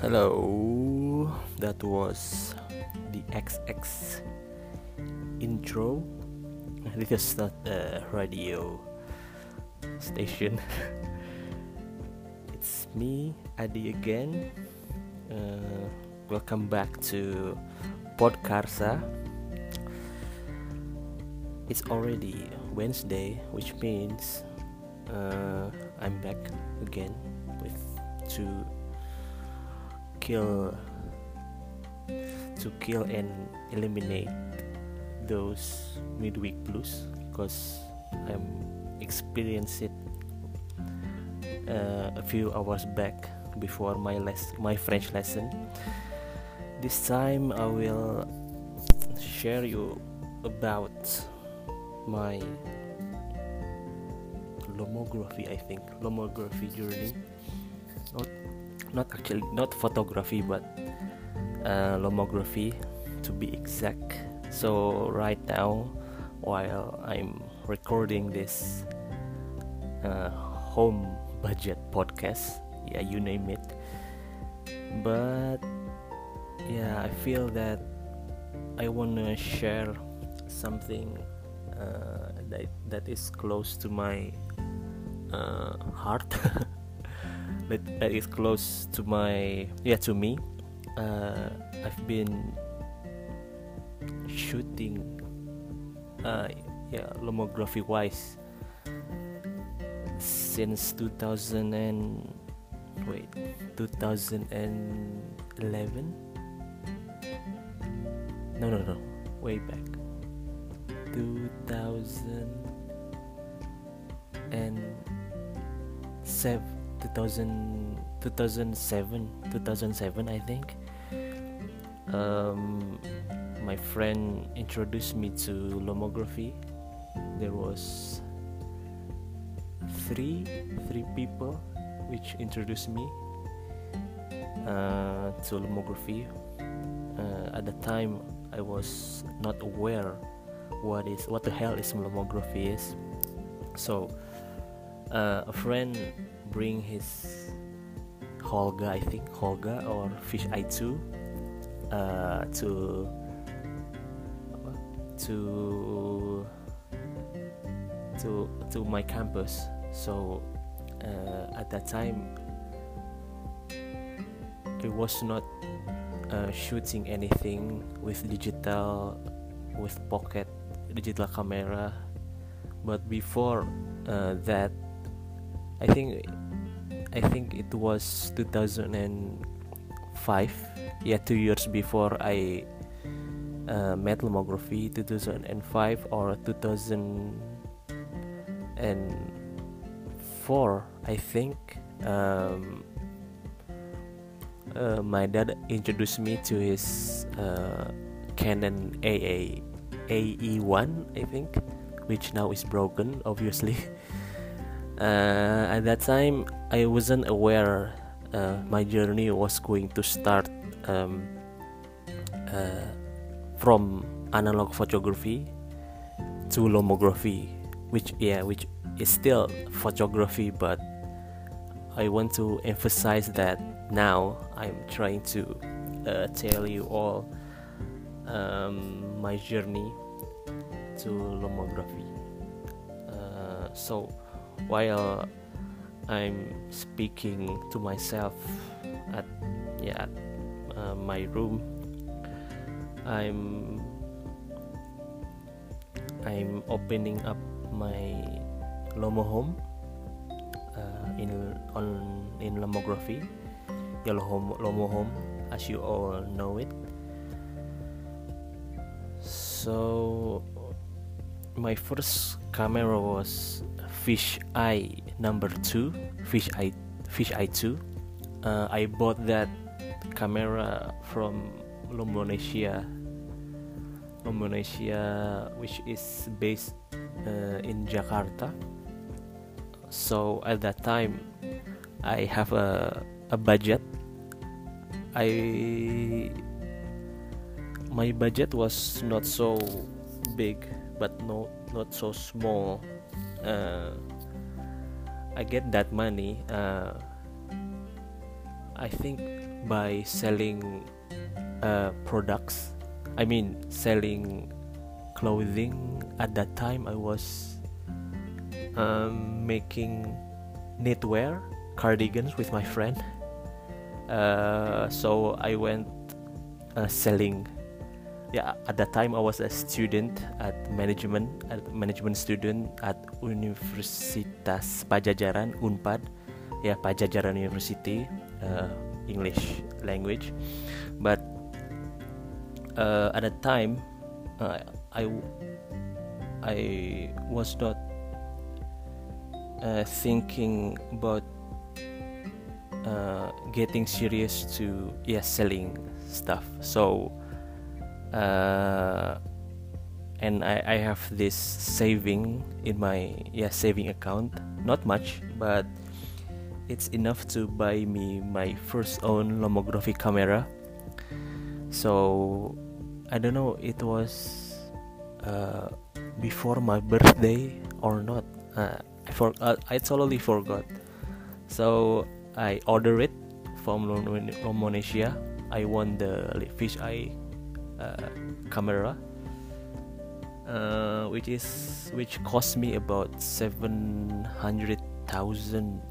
Hello, that was the XX intro. This is not a radio station. it's me, Adi again. Uh, welcome back to Podkarsa. It's already Wednesday, which means uh, I'm back again with two kill to kill and eliminate those midweek blues because I'm experienced it uh, a few hours back before my les- my French lesson. This time I will share you about my lomography I think lomography journey not not actually not photography but uh, lomography to be exact. So right now while i'm recording this uh, home budget podcast yeah you name it. But yeah i feel that i want to share something uh, that that is close to my uh, heart that, that is close to my yeah to me. Uh, I've been shooting uh, yeah lomography wise since 2000 and wait 2011 no no no way back. 2007 2000 2007 2007 I think. Um, my friend introduced me to lomography. There was three three people which introduced me uh, to lomography. Uh, at the time I was not aware what is what the hell is lomography is. So uh, a friend bring his Holga, I think Holga or Fish Eye 2 uh, to to to to my campus. So uh, at that time, it was not uh, shooting anything with digital with pocket digital camera, but before uh, that, I think I think it was 2005 yeah two years before I uh, met lomography 2005 or 2004 I think um, uh, my dad introduced me to his uh, Canon AA AE1 I think which now is broken obviously. Uh, at that time I wasn't aware uh, my journey was going to start um, uh, from analog photography to lomography which yeah which is still photography but I want to emphasize that now I'm trying to uh, tell you all um, my journey to lomography. Uh, so while I'm speaking to myself at yeah at, uh, my room. I'm I'm opening up my Lomo home uh, in on in lomography. Yellow home Lomo home as you all know it. So my first camera was fish eye number two fish eye fish eye 2 uh, i bought that camera from Lomonesia Lomonesia which is based uh, in Jakarta. So at that time i have a, a budget. I my budget was not so big but no not so small uh, I get that money, uh, I think by selling uh, products. I mean, selling clothing. At that time, I was um, making knitwear cardigans with my friend. Uh, so I went uh, selling. Yeah, at that time I was a student at management, at management student at Universitas Padjadjaran Unpad, yeah Padjadjaran University, uh, English language. But uh, at that time, uh, I I was not uh, thinking about uh, getting serious to yeah selling stuff so uh, and I, I have this saving in my yeah saving account. Not much but it's enough to buy me my first own lomography camera. So I don't know it was uh, before my birthday or not. Uh, I for uh, I totally forgot. So I order it from Indonesia. I want the fisheye camera, uh, which is which cost me about seven hundred thousand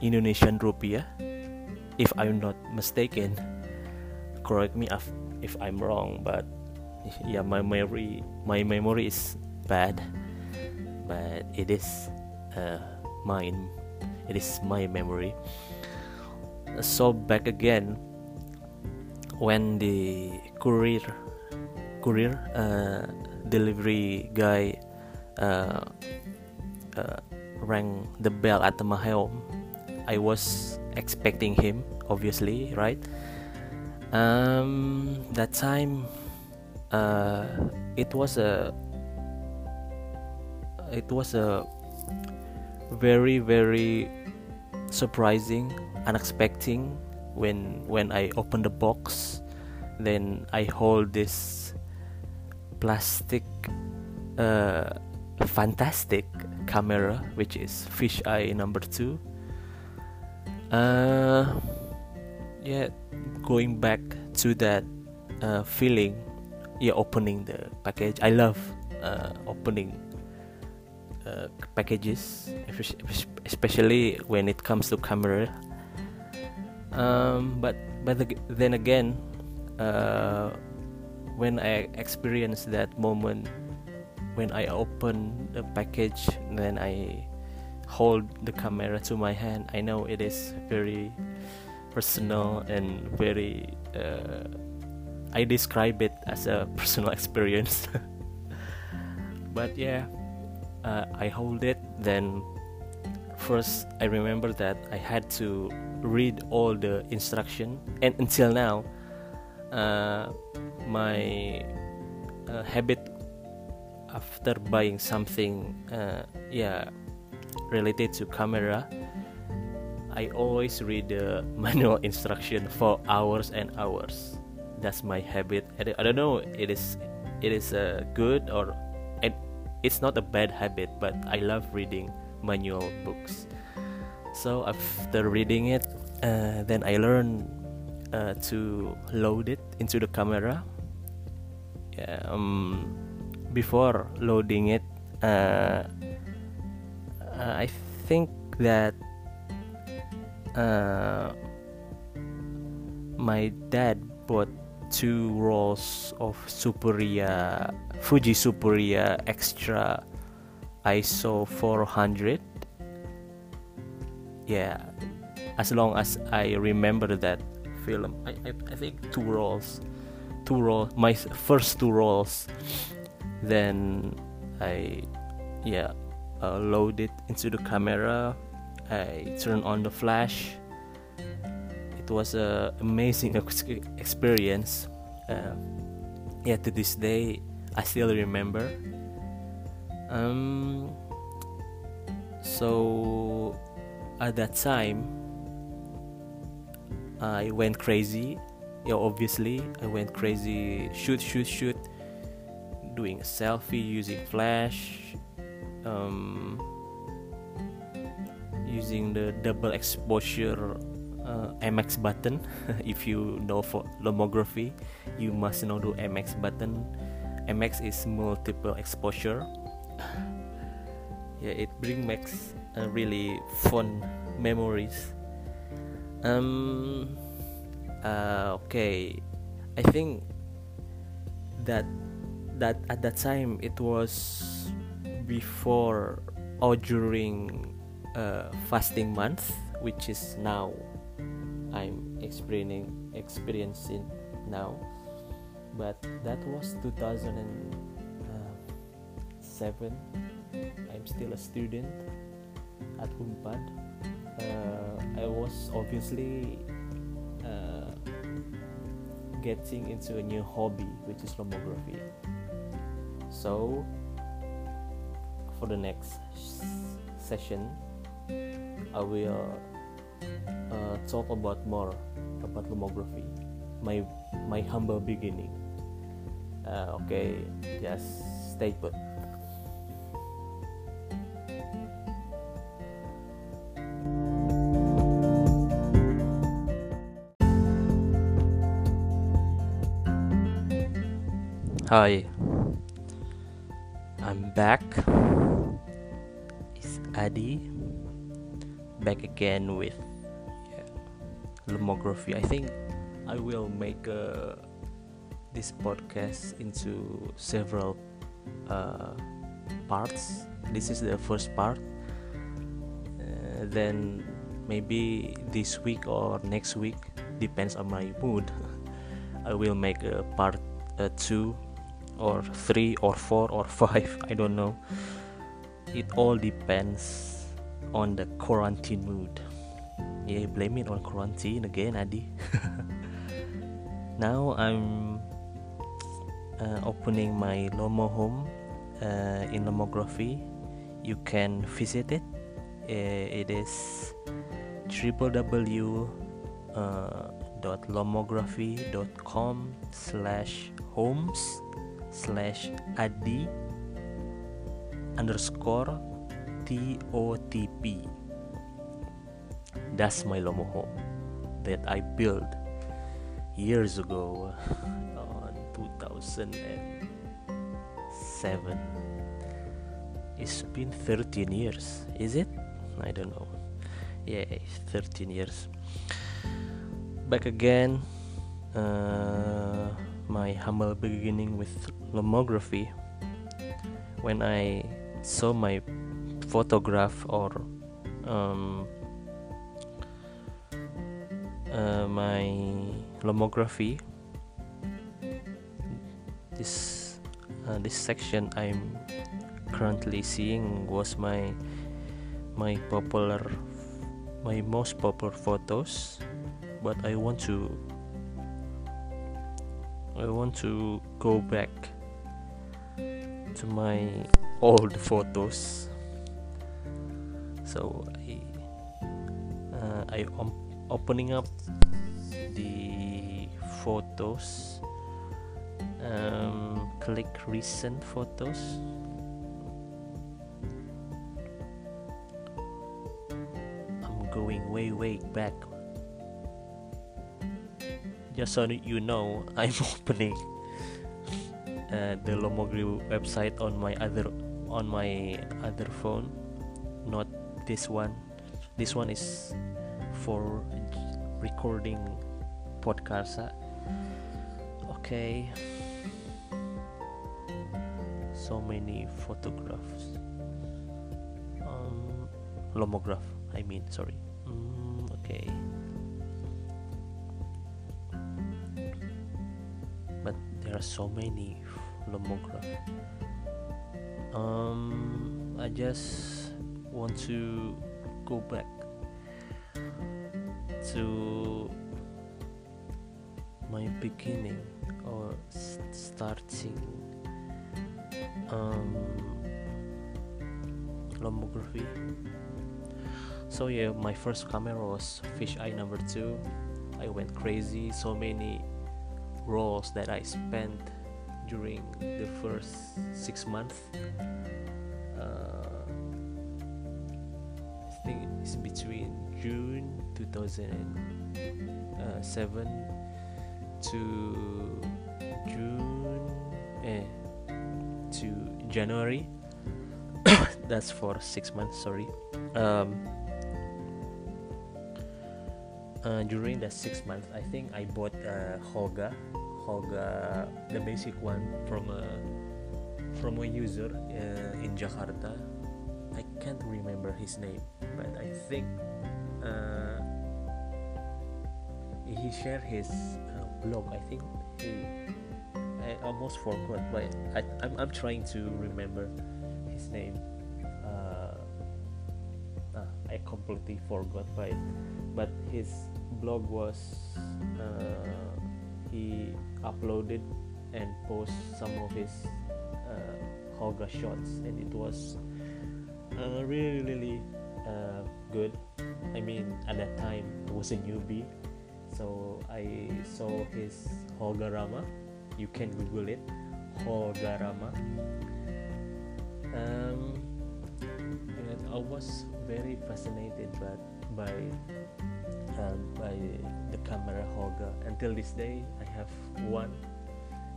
Indonesian rupiah, if I'm not mistaken. Correct me if, if I'm wrong, but yeah, my memory my memory is bad, but it is uh, mine. It is my memory. So back again when the courier courier uh, delivery guy uh, uh, rang the bell at my home. I was expecting him obviously right? Um, that time uh, it was a it was a very very surprising, unexpected when when I open the box. Then I hold this plastic, uh, fantastic camera, which is fisheye number two. Uh, yeah, going back to that uh, feeling, yeah, opening the package. I love uh, opening uh, packages, especially when it comes to camera. Um, but but then again, uh, when I experience that moment, when I open the package, then I hold the camera to my hand. I know it is very personal and very. Uh, I describe it as a personal experience. but yeah, uh, I hold it, then first I remember that I had to read all the instruction, and until now, uh, my uh, habit after buying something, uh, yeah, related to camera, I always read the manual instruction for hours and hours. That's my habit. I don't know. It is, it is uh, good or it's not a bad habit, but I love reading manual books. So after reading it, uh, then I learned uh, to load it into the camera. Yeah, um, before loading it, uh, I think that uh, my dad bought two rolls of Superia Fuji Superia Extra ISO 400 yeah as long as I remember that film. I, I, I think two rolls two rolls my first two rolls. Then I yeah uh, load it into the camera. I turn on the flash. It was a amazing experience. Uh, yeah to this day I still remember um so at that time I went crazy yeah obviously I went crazy shoot shoot shoot doing a selfie using flash um, using the double exposure uh, MX button. if you know for lomography, you must know the MX button. MX is multiple exposure. Yeah, it brings makes uh, really fun memories. Um. Uh, okay, I think that that at that time it was before or during uh, fasting month which is now I'm experiencing experiencing now but that was 2007 I'm still a student at Unpad uh, I was obviously uh, getting into a new hobby which is lomography so for the next session I will uh, talk about more about lomography my my humble beginning. Uh, okay just stay put Hi, I'm back. It's Adi back again with yeah, lomography. I think I will make uh, this podcast into several uh, parts. This is the first part. Uh, then maybe this week or next week depends on my mood. I will make a part uh, two or three or four or five. I don't know. It all depends on the quarantine mood. Yeah, blame it on quarantine again, Adi. now I'm uh, opening my Lomo home uh, in Lomography. You can visit it. Uh, it is www.lomography.com uh, slash homes slash adi underscore TOTP. That's my Lomo home that I built years ago on 2007. It's been 13 years, is it? I don't know. Yeah, 13 years. Back again, uh, my humble beginning with lomography when I saw my photograph or um, uh, my lomography this uh, this section I'm currently seeing was my my popular my most popular photos. But I want to I want to go back to my old photos. So I uh, I am opening up the photos. Um, click recent photos. I'm going way way back just so you know I'm opening uh, the Lomography website on my other on my other phone not this one. This one is for recording podcast okay. So many photographs. Um lomograph i mean sorry. Mm, okay are so many lomograph um i just want to go back to my beginning or starting um, lomography so yeah my first camera was fisheye number two. I went crazy. So many rolls that i spent during the first six months uh, it's between June 2007 to June eh, to January. That's for six months. Sorry. Um, uh, during the six months, I think I bought uh, Holga, Holga, the basic one from a from a user uh, in Jakarta. I can't remember his name, but I think uh, he shared his uh, blog. I think he. I almost forgot, but I, I'm, I'm trying to remember his name. Uh, I completely forgot, but but his blog was uh, he uploaded and post some of his uh, Holga shots, and it was uh, really really uh, good. I mean, at that time I was a newbie, so I saw his Holgarama. You can Google it, Holgarama. Um, and I was very fascinated but by um, by the camera Holga. Until this day, I have one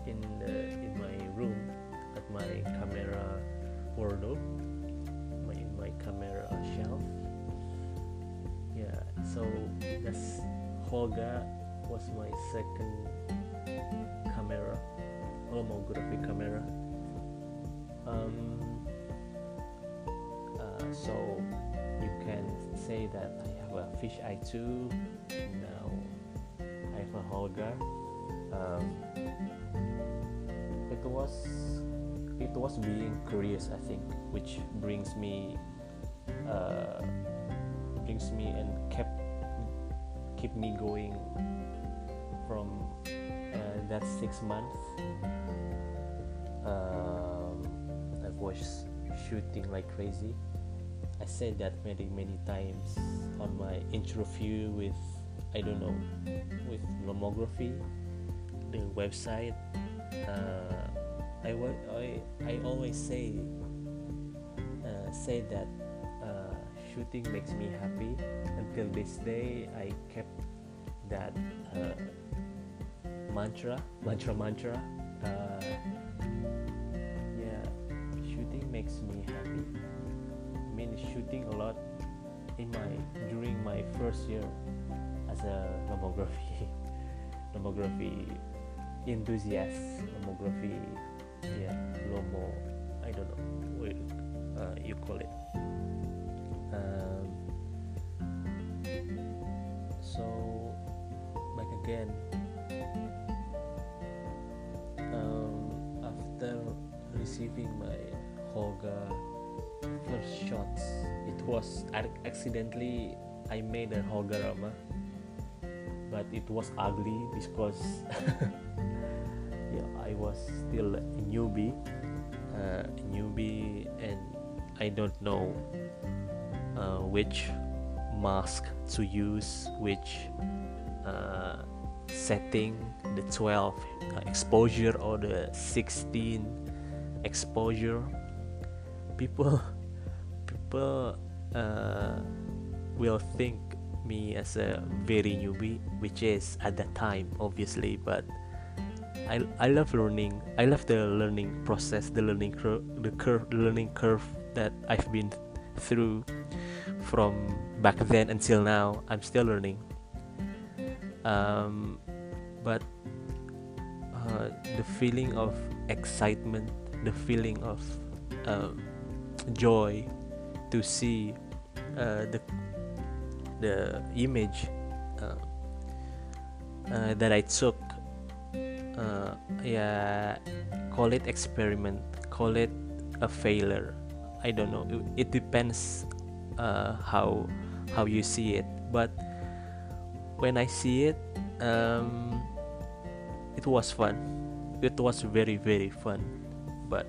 in the, in my room at my camera wardrobe, my, in my camera shelf. Yeah, so that's Holga was my second camera, holography camera. Um, uh, so you can say that I have a fish eye too. Now I have a. Um, it was it was being curious, I think, which brings me uh, brings me and kept keep me going from uh, that six months. Um, I was shooting like crazy. I said that many many times on my interview with I don't know with Lomography, the website. Uh, I, I I always say uh, say that uh, shooting makes me happy. Until this day, I kept that uh, mantra, mantra, mantra. Uh, yeah, shooting makes me happy. I mean, shooting a lot in my during my first year as a lomography lomography enthusiast lomography yeah lomo I don't know what uh, you call it. Um, so back again um, after receiving my Holga first shots it was accidentally I made a Holgarama but it was ugly because yeah I was still a newbie uh, a newbie and I don't know uh, which mask to use which uh, setting the 12 uh, exposure or the 16 exposure. People people uh, will think me as a very newbie which is at that time obviously but I, I love learning. I love the learning process the learning curve the curve the learning curve that I've been through from back then until now. I'm still learning. Um, but uh, the feeling of excitement the feeling of um, joy to see uh, the the image uh, uh, that I took uh, yeah call it experiment call it a failure. I don't know. It, it depends uh, how how you see it. But when I see it um, it was fun. It was very very fun. But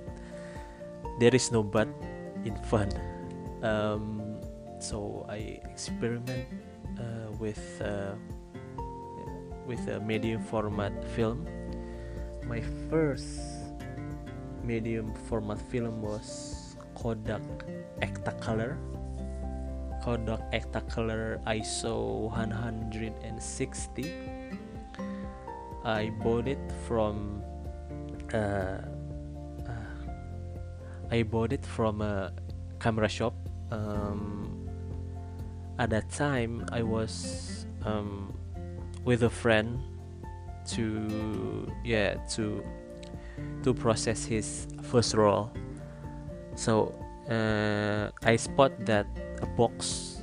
there is no but in fun. Um, so I experiment uh, with uh, with a medium format film. My first medium format film was Kodak Ektacolor Kodak Ektacolor ISO 160 I bought it from uh, uh, I bought it from a camera shop. Um, at that time I was um, with a friend to yeah to to process his first roll so uh, I spot that a box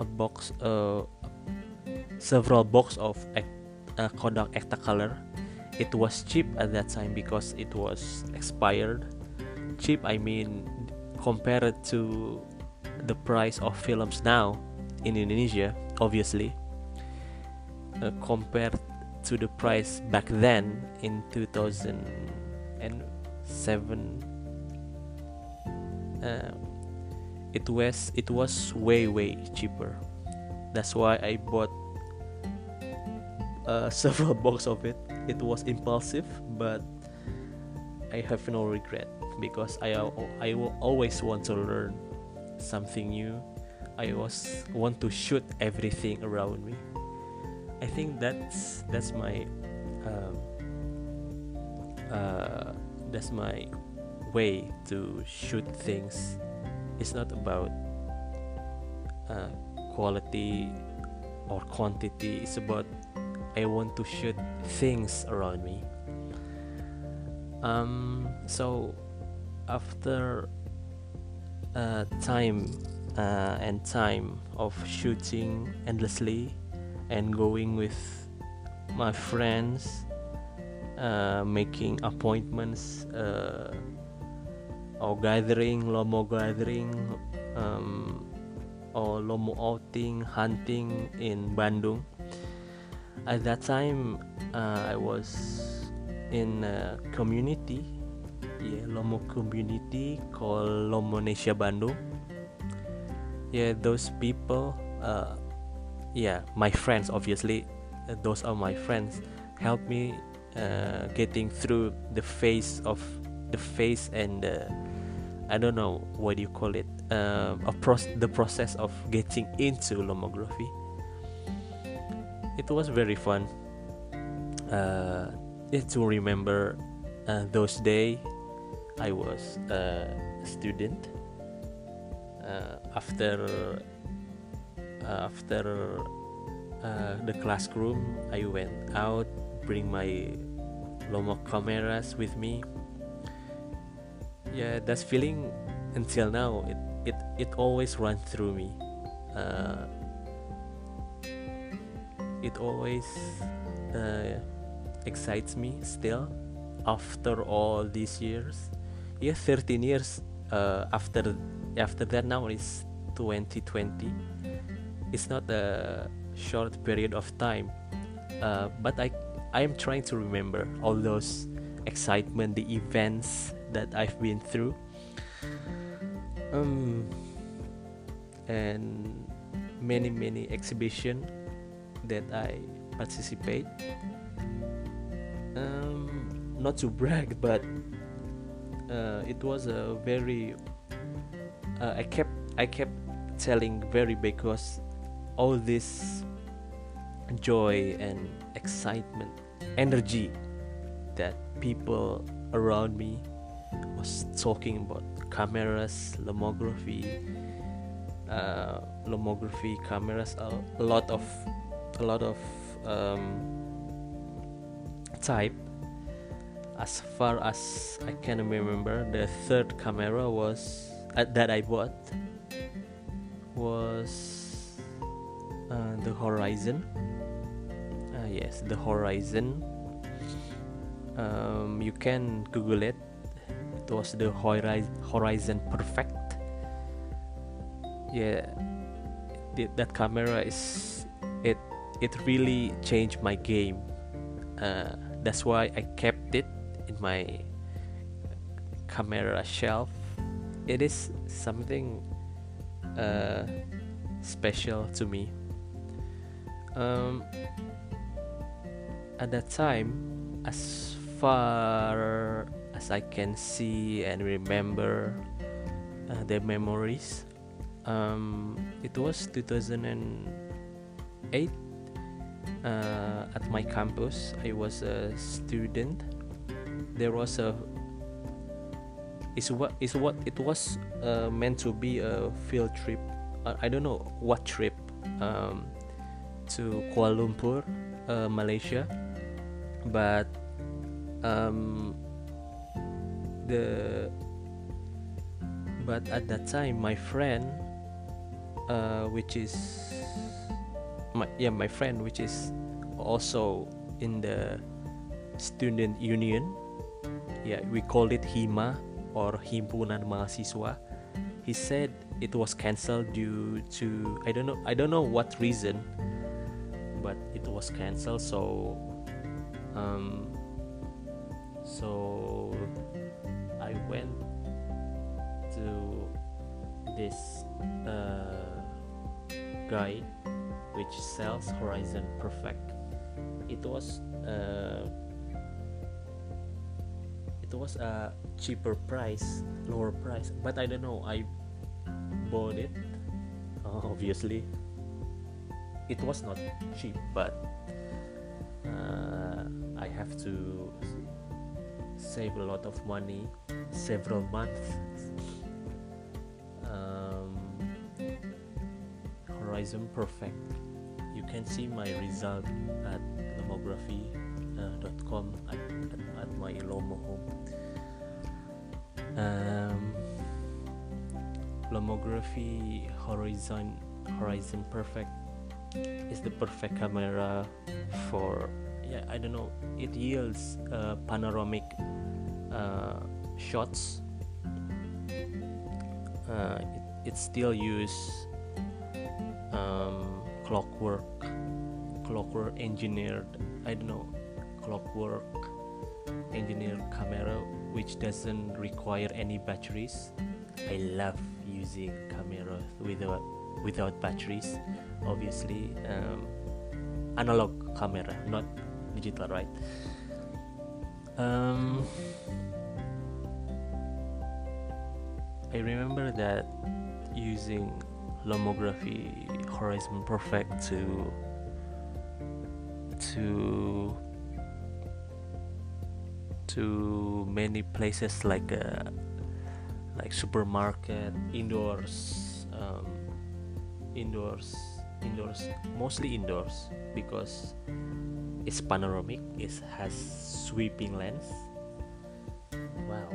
a box uh, several box of uh, Kodak Ektacolor it was cheap at that time because it was expired. Cheap I mean compared to the price of films now in Indonesia obviously uh, compared to the price back then in 2007 uh, it was it was way way cheaper. That's why I bought uh, several box of it. It was impulsive but I have no regret because I I will always want to learn something new I was want to shoot everything around me. I think that's that's my um, uh, that's my way to shoot things. It's not about uh, quality or quantity. It's about I want to shoot things around me. Um, so after uh, time uh, and time of shooting endlessly and going with my friends uh, making appointments uh, or gathering lomo gathering um, or lomo outing hunting in bandung. At that time uh, i was in a community yeah lomo community called lomonesia bandung yeah those people uh, yeah my friends obviously uh, those are my friends help me uh, getting through the phase of the phase and uh, I don't know what you call it uh, proce- the process of getting into lomography. It was very fun. Uh, to remember uh, those days I was a student uh, after after uh, the classroom i went out bring my lomo cameras with me. Yeah that feeling until now it it, it always runs through me. Uh, it always uh, excites me still after all these years. Yeah 13 years uh, after after that now it's 2020 it's not a short period of time. Uh, but i i am trying to remember all those excitement the events that i've been through. Um and many many exhibition that i participate. Um not to brag but uh, it was a very uh, i kept i kept telling very because all this joy and excitement, energy that people around me was talking about cameras, lomography, uh, lomography cameras, a, lot of a lot of um, type. As far as I can remember, the third camera was uh, that I bought was uh, the horizon. Uh, yes the horizon. Um, you can google it. It was the horizon perfect. Yeah that camera is it it really changed my game. Uh, that's why i kept it in my camera shelf it is something uh, special to me um, at that time as far as i can see and remember uh, the memories um, it was 2008 uh, at my campus. I was a student. There was a is what is what it was uh, meant to be a field trip. Uh, I don't know what trip um, to Kuala Lumpur, uh, Malaysia, but um, the but at that time my friend uh, which is my yeah my friend which is also in the student union yeah we called it hima or himpunan mahasiswa he said it was cancelled due to i don't know i don't know what reason but it was cancelled so um so i went to this uh, guy which sells Horizon Perfect. It was uh, was a cheaper price, lower price, but I don't know. I bought it. obviously, it was not cheap, but uh, I have to save a lot of money, several months Horizon Perfect. You can see my result at lomography.com uh, at, Lomo home. Um, Lomography Horizon Horizon Perfect is the perfect camera for yeah I don't know it yields uh, panoramic uh, shots uh, it, it still use um, clockwork clockwork engineered i don't know clockwork engineered camera which doesn't require any batteries. I love using camera without without batteries obviously um, analog camera not digital right? Um, i remember that using lomography horizon perfect to to to many places like uh, like supermarket indoors um, indoors indoors mostly indoors because it's panoramic it has sweeping lens wow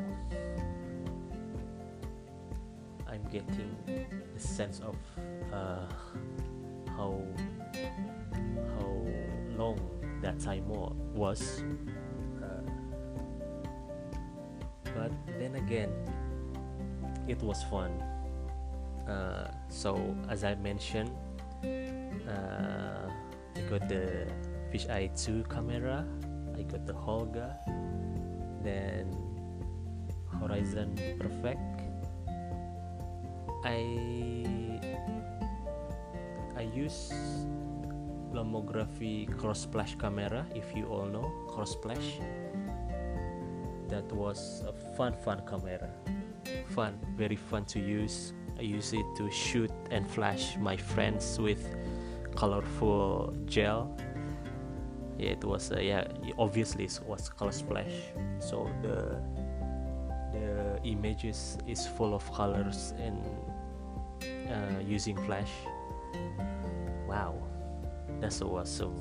i'm getting a sense of uh, how how long that time was. Again, it was fun. Uh, so as I mentioned, uh, I got the fisheye 2 camera, I got the Holga, then Horizon Perfect. I I use lomography cross splash camera if you all know cross splash that was a fun fun camera. Fun very fun to use. I use it to shoot and flash my friends with colorful gel. Yeah it was uh, yeah obviously it was color splash. So the the images is full of colors and uh, using flash. Wow. That's was some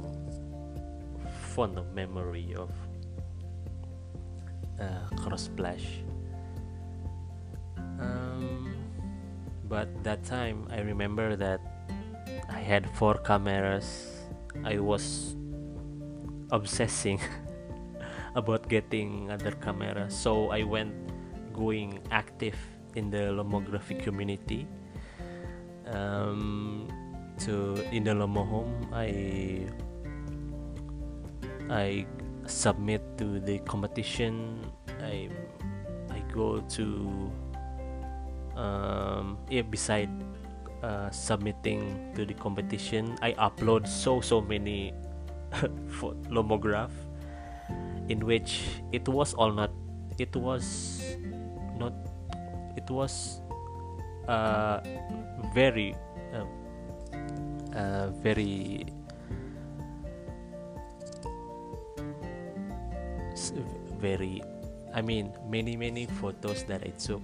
fond memory of uh, cross splash. Um, but that time i remember that i had four cameras. I was obsessing about getting other camera. So i went going active in the lomography community. Um, to in the Lomo home I I submit to the competition I I go to um, yeah beside uh, submitting to the competition I upload so so many lomograph in which it was all not it was not it was uh, very um, uh, very very I mean many many photos that I took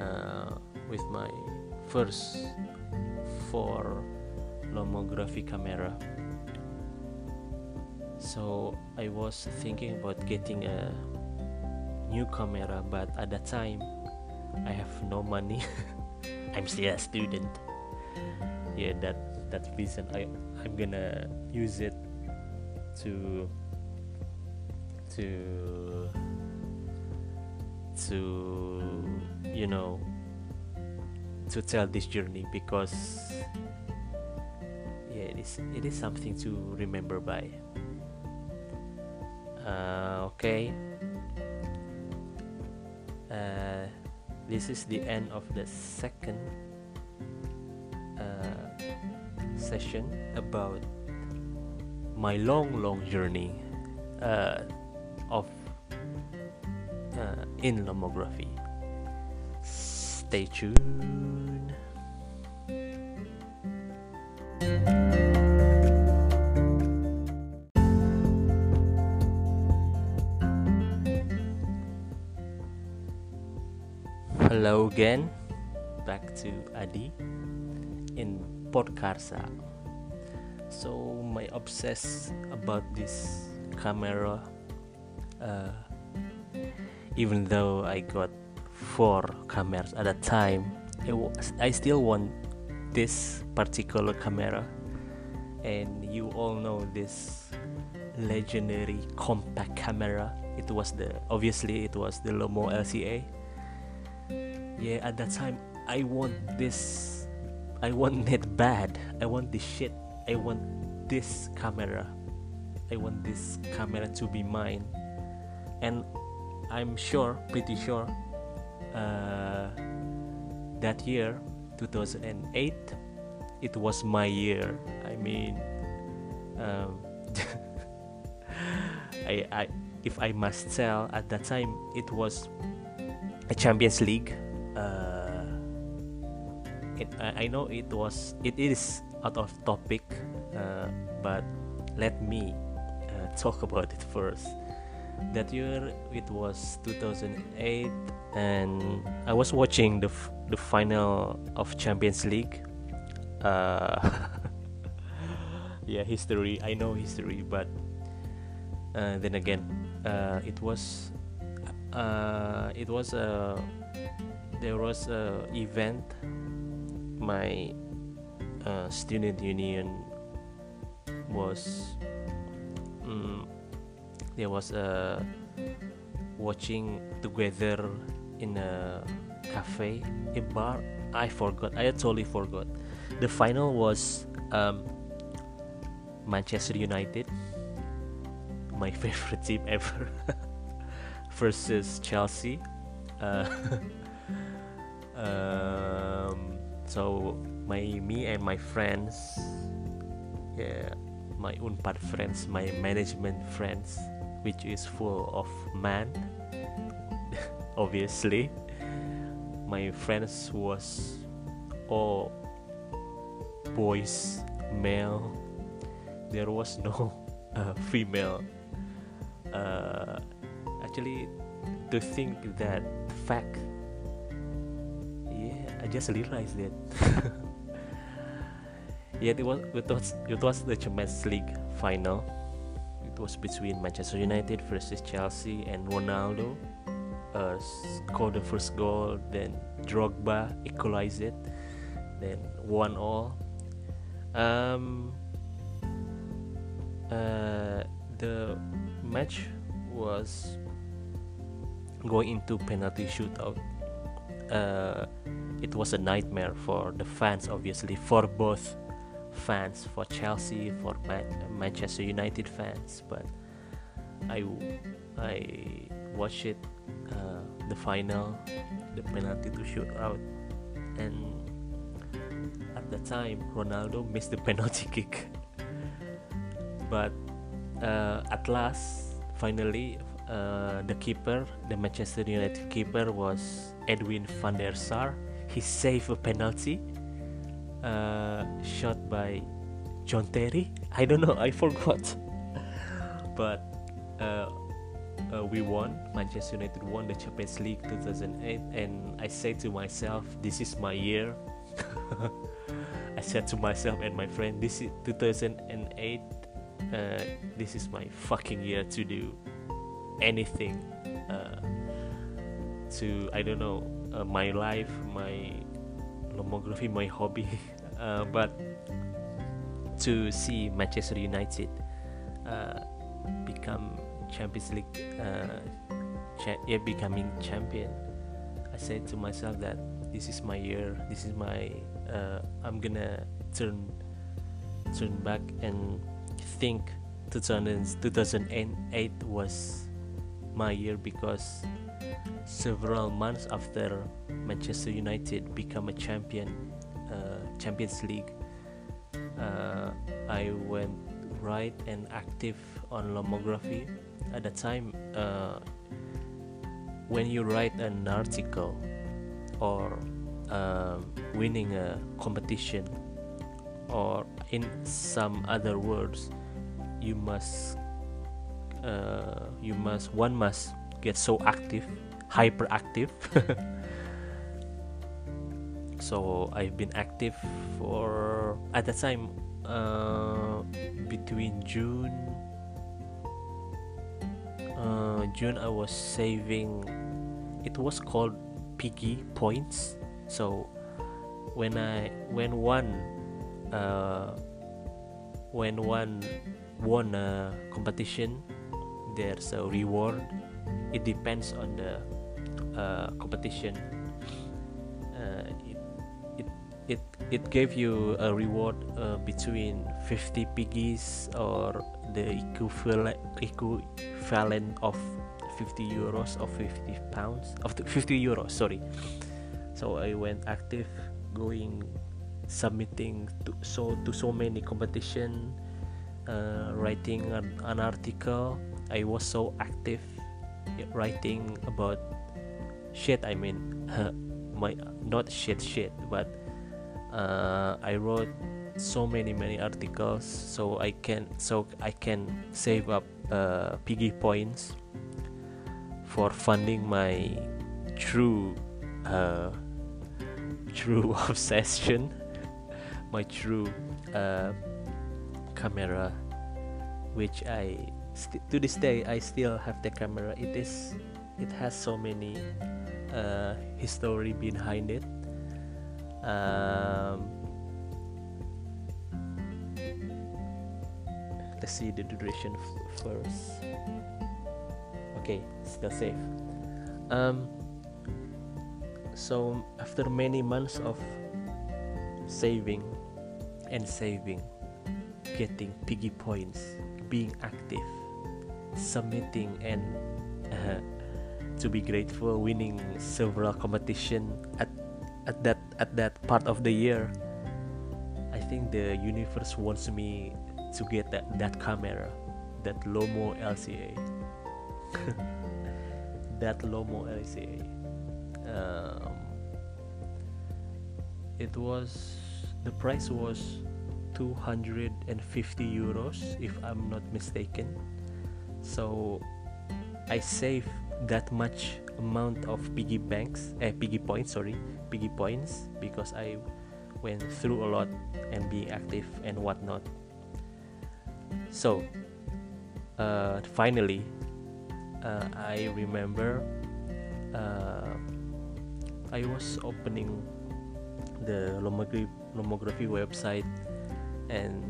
uh, with my first four lomography camera. So I was thinking about getting a new camera but at that time I have no money. I'm still a student. Yeah that that reason I I'm gonna use it to to to you know to tell this journey because yeah it is it is something to remember by. Uh, okay. Uh, this is the end of the second uh, session about my long long journey. Uh, of uh, in lomography. Stay tuned. Hello again, back to Adi in Podkarsa. So my obsess about this camera, uh, even though I got four cameras at a time, was, I still want this particular camera, and you all know this legendary compact camera. It was the obviously it was the Lomo LCA yeah at that time i want this i want it bad. I want this shit. I want this camera. I want this camera to be mine and i'm sure pretty sure uh, that year 2008 it was my year. I mean um, I, I if i must tell at that time it was a champions league uh, it, I, I know it was it is out of topic uh, but let me uh, talk about it first that year it was 2008 and I was watching the, f- the final of Champions League. Uh, yeah history. I know history but uh, then again uh, it was uh, it was a there was a event my uh, student union was um, there was a watching together in a cafe a bar. I forgot. I totally forgot. The final was um, manchester united. My favorite team ever. Versus chelsea. Uh, um, so my me and my friends yeah my unpad friends my management friends which is full of men obviously my friends was all boys male there was no uh, female uh, actually to think that fact yeah I just realized that. yeah, it was it was it was the Champions League final. Was between Manchester United versus Chelsea, and Ronaldo uh, scored the first goal. Then Drogba equalized it. Then one all. Um, uh, the match was going into penalty shootout. Uh, it was a nightmare for the fans, obviously, for both fans, for Chelsea, for Man- Manchester United fans. But I, I watched it, uh, the final, the penalty to shoot out, and at the time, Ronaldo missed the penalty kick. but uh, at last, finally, uh, the keeper, the Manchester United keeper, was Edwin van der Sar he saved a penalty uh, shot by John Terry. I don't know, I forgot. but uh, uh, we won. Manchester United won the Champions League 2008, and I said to myself, "This is my year." I said to myself and my friend, "This is 2008. Uh, this is my fucking year to do anything." Uh, to I don't know uh, my life, my lomography, my hobby, uh, but to see Manchester United uh, become Champions League, uh, cha- yeah, becoming champion. I said to myself that this is my year. This is my. Uh, I'm gonna turn turn back and think 2000, 2008 was my year because several months after Manchester United become a champion, uh, Champions League, uh, I went right and active on lomography. At the time, uh, when you write an article or um, winning a competition, or in some other words, you must uh, you must one must get so active hyperactive. So I've been active for at that time uh, between June uh, June I was saving it was called piggy points. So when I when one uh, when one won a competition there's a reward. It depends on the uh, competition. Uh, it, it it it gave you a reward uh, between 50 piggies or the equivalent equivalent of 50 euros or 50 pounds of 50 euros sorry. So i went active going submitting to so to so many competition uh, writing an, an article. I was so active writing about shit i mean my not shit shit but uh, i wrote so many many articles so i can so i can save up uh, piggy points for funding my true uh, true obsession my true uh, camera which i st- to this day I still have the camera. It is it has so many uh, history behind it. Um, let's see the duration first. Okay, still safe. Um, so after many months of saving and saving, getting piggy points, being active submitting and uh, to be grateful winning several competition at at that at that part of the year. I think the universe wants me to get that that camera that lomo lca that lomo lca um, it was the price was 250 euros if i'm not mistaken. So I save that much amount of piggy banks eh piggy points sorry piggy points because I went through a lot and being active and whatnot. So uh, finally uh, I remember uh, I was opening the lomography, lomography website and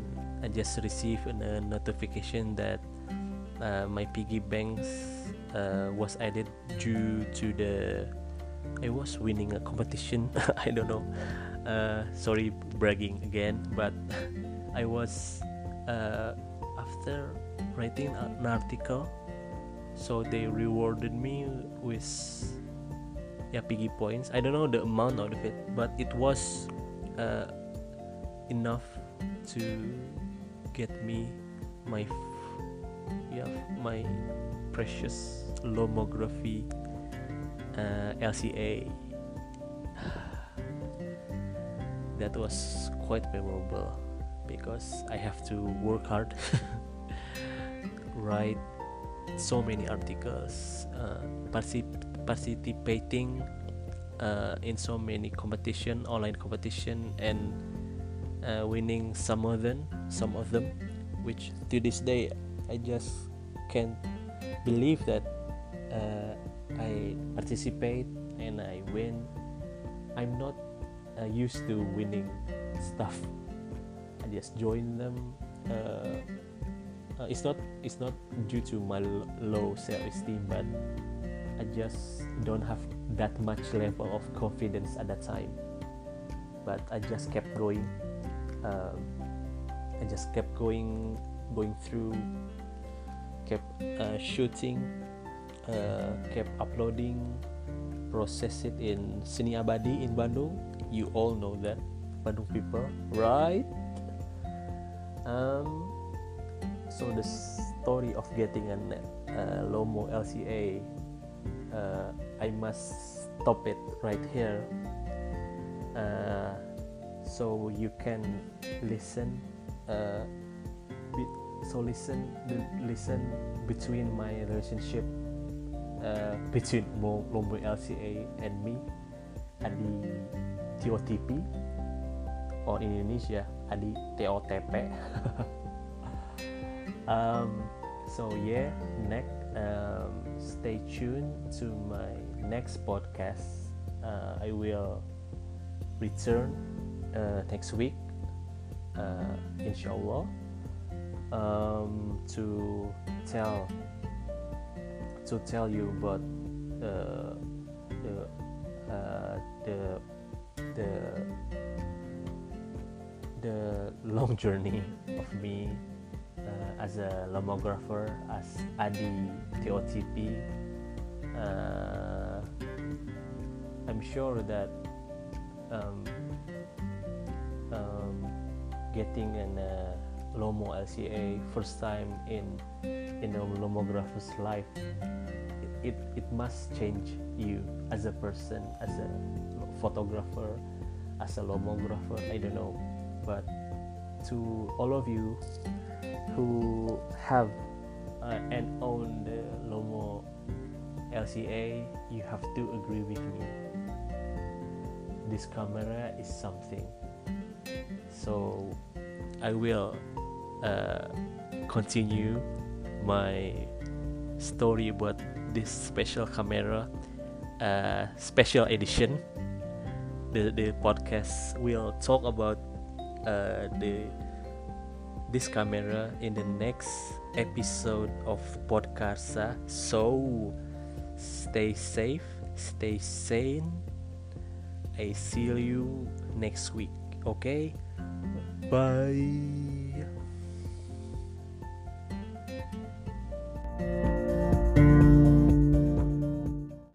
I just received a notification that uh, my piggy banks uh, was added due to the I was winning a competition. I don't know. Uh, sorry, bragging again, but I was uh, after writing an article, so they rewarded me with yeah piggy points. I don't know the amount of it, but it was uh, enough to get me my have my precious lomography uh, LCA that was quite memorable because I have to work hard, write so many articles, uh, particip- participating uh, in so many competition, online competition, and uh, winning some of them, some of them, which to this day I just can't believe that uh, I participate and I win. I'm not uh, used to winning stuff. I just join them. Uh, uh, it's not it's not due to my l- low self-esteem, but I just don't have that much level of confidence at that time. But I just kept going. Um, I just kept going, going through, kept uh, shooting, uh, kept uploading, process it in Seni Abadi in Bandung. You all know that Bandung people, right? Um, so the story of getting a uh, Lomo LCA, uh, I must stop it right here. Uh, so you can listen. Uh, so listen, listen between my relationship uh, between Lomo LCA and me the TOTP or in Indonesia Adi TOTP um, so yeah next um, stay tuned to my next podcast. Uh, I will return uh, next week uh, inshallah. Um, to tell to tell you about uh, the uh, the the the long journey of me uh, as a lomographer, as Adi TOTP. Uh, I'm sure that um, um, getting an uh, Lomo LCA first time in in a lomographer's life, it, it, must change you as a person, as a photographer, as a lomographer. I don't know, but to all of you who have uh, and own the Lomo LCA, you have to agree with me. This camera is something. So I will uh, continue my story about this special camera, uh, special edition. The the podcast will talk about uh, the this camera in the next episode of podcast so stay safe stay sane. I see you next week okay? Bye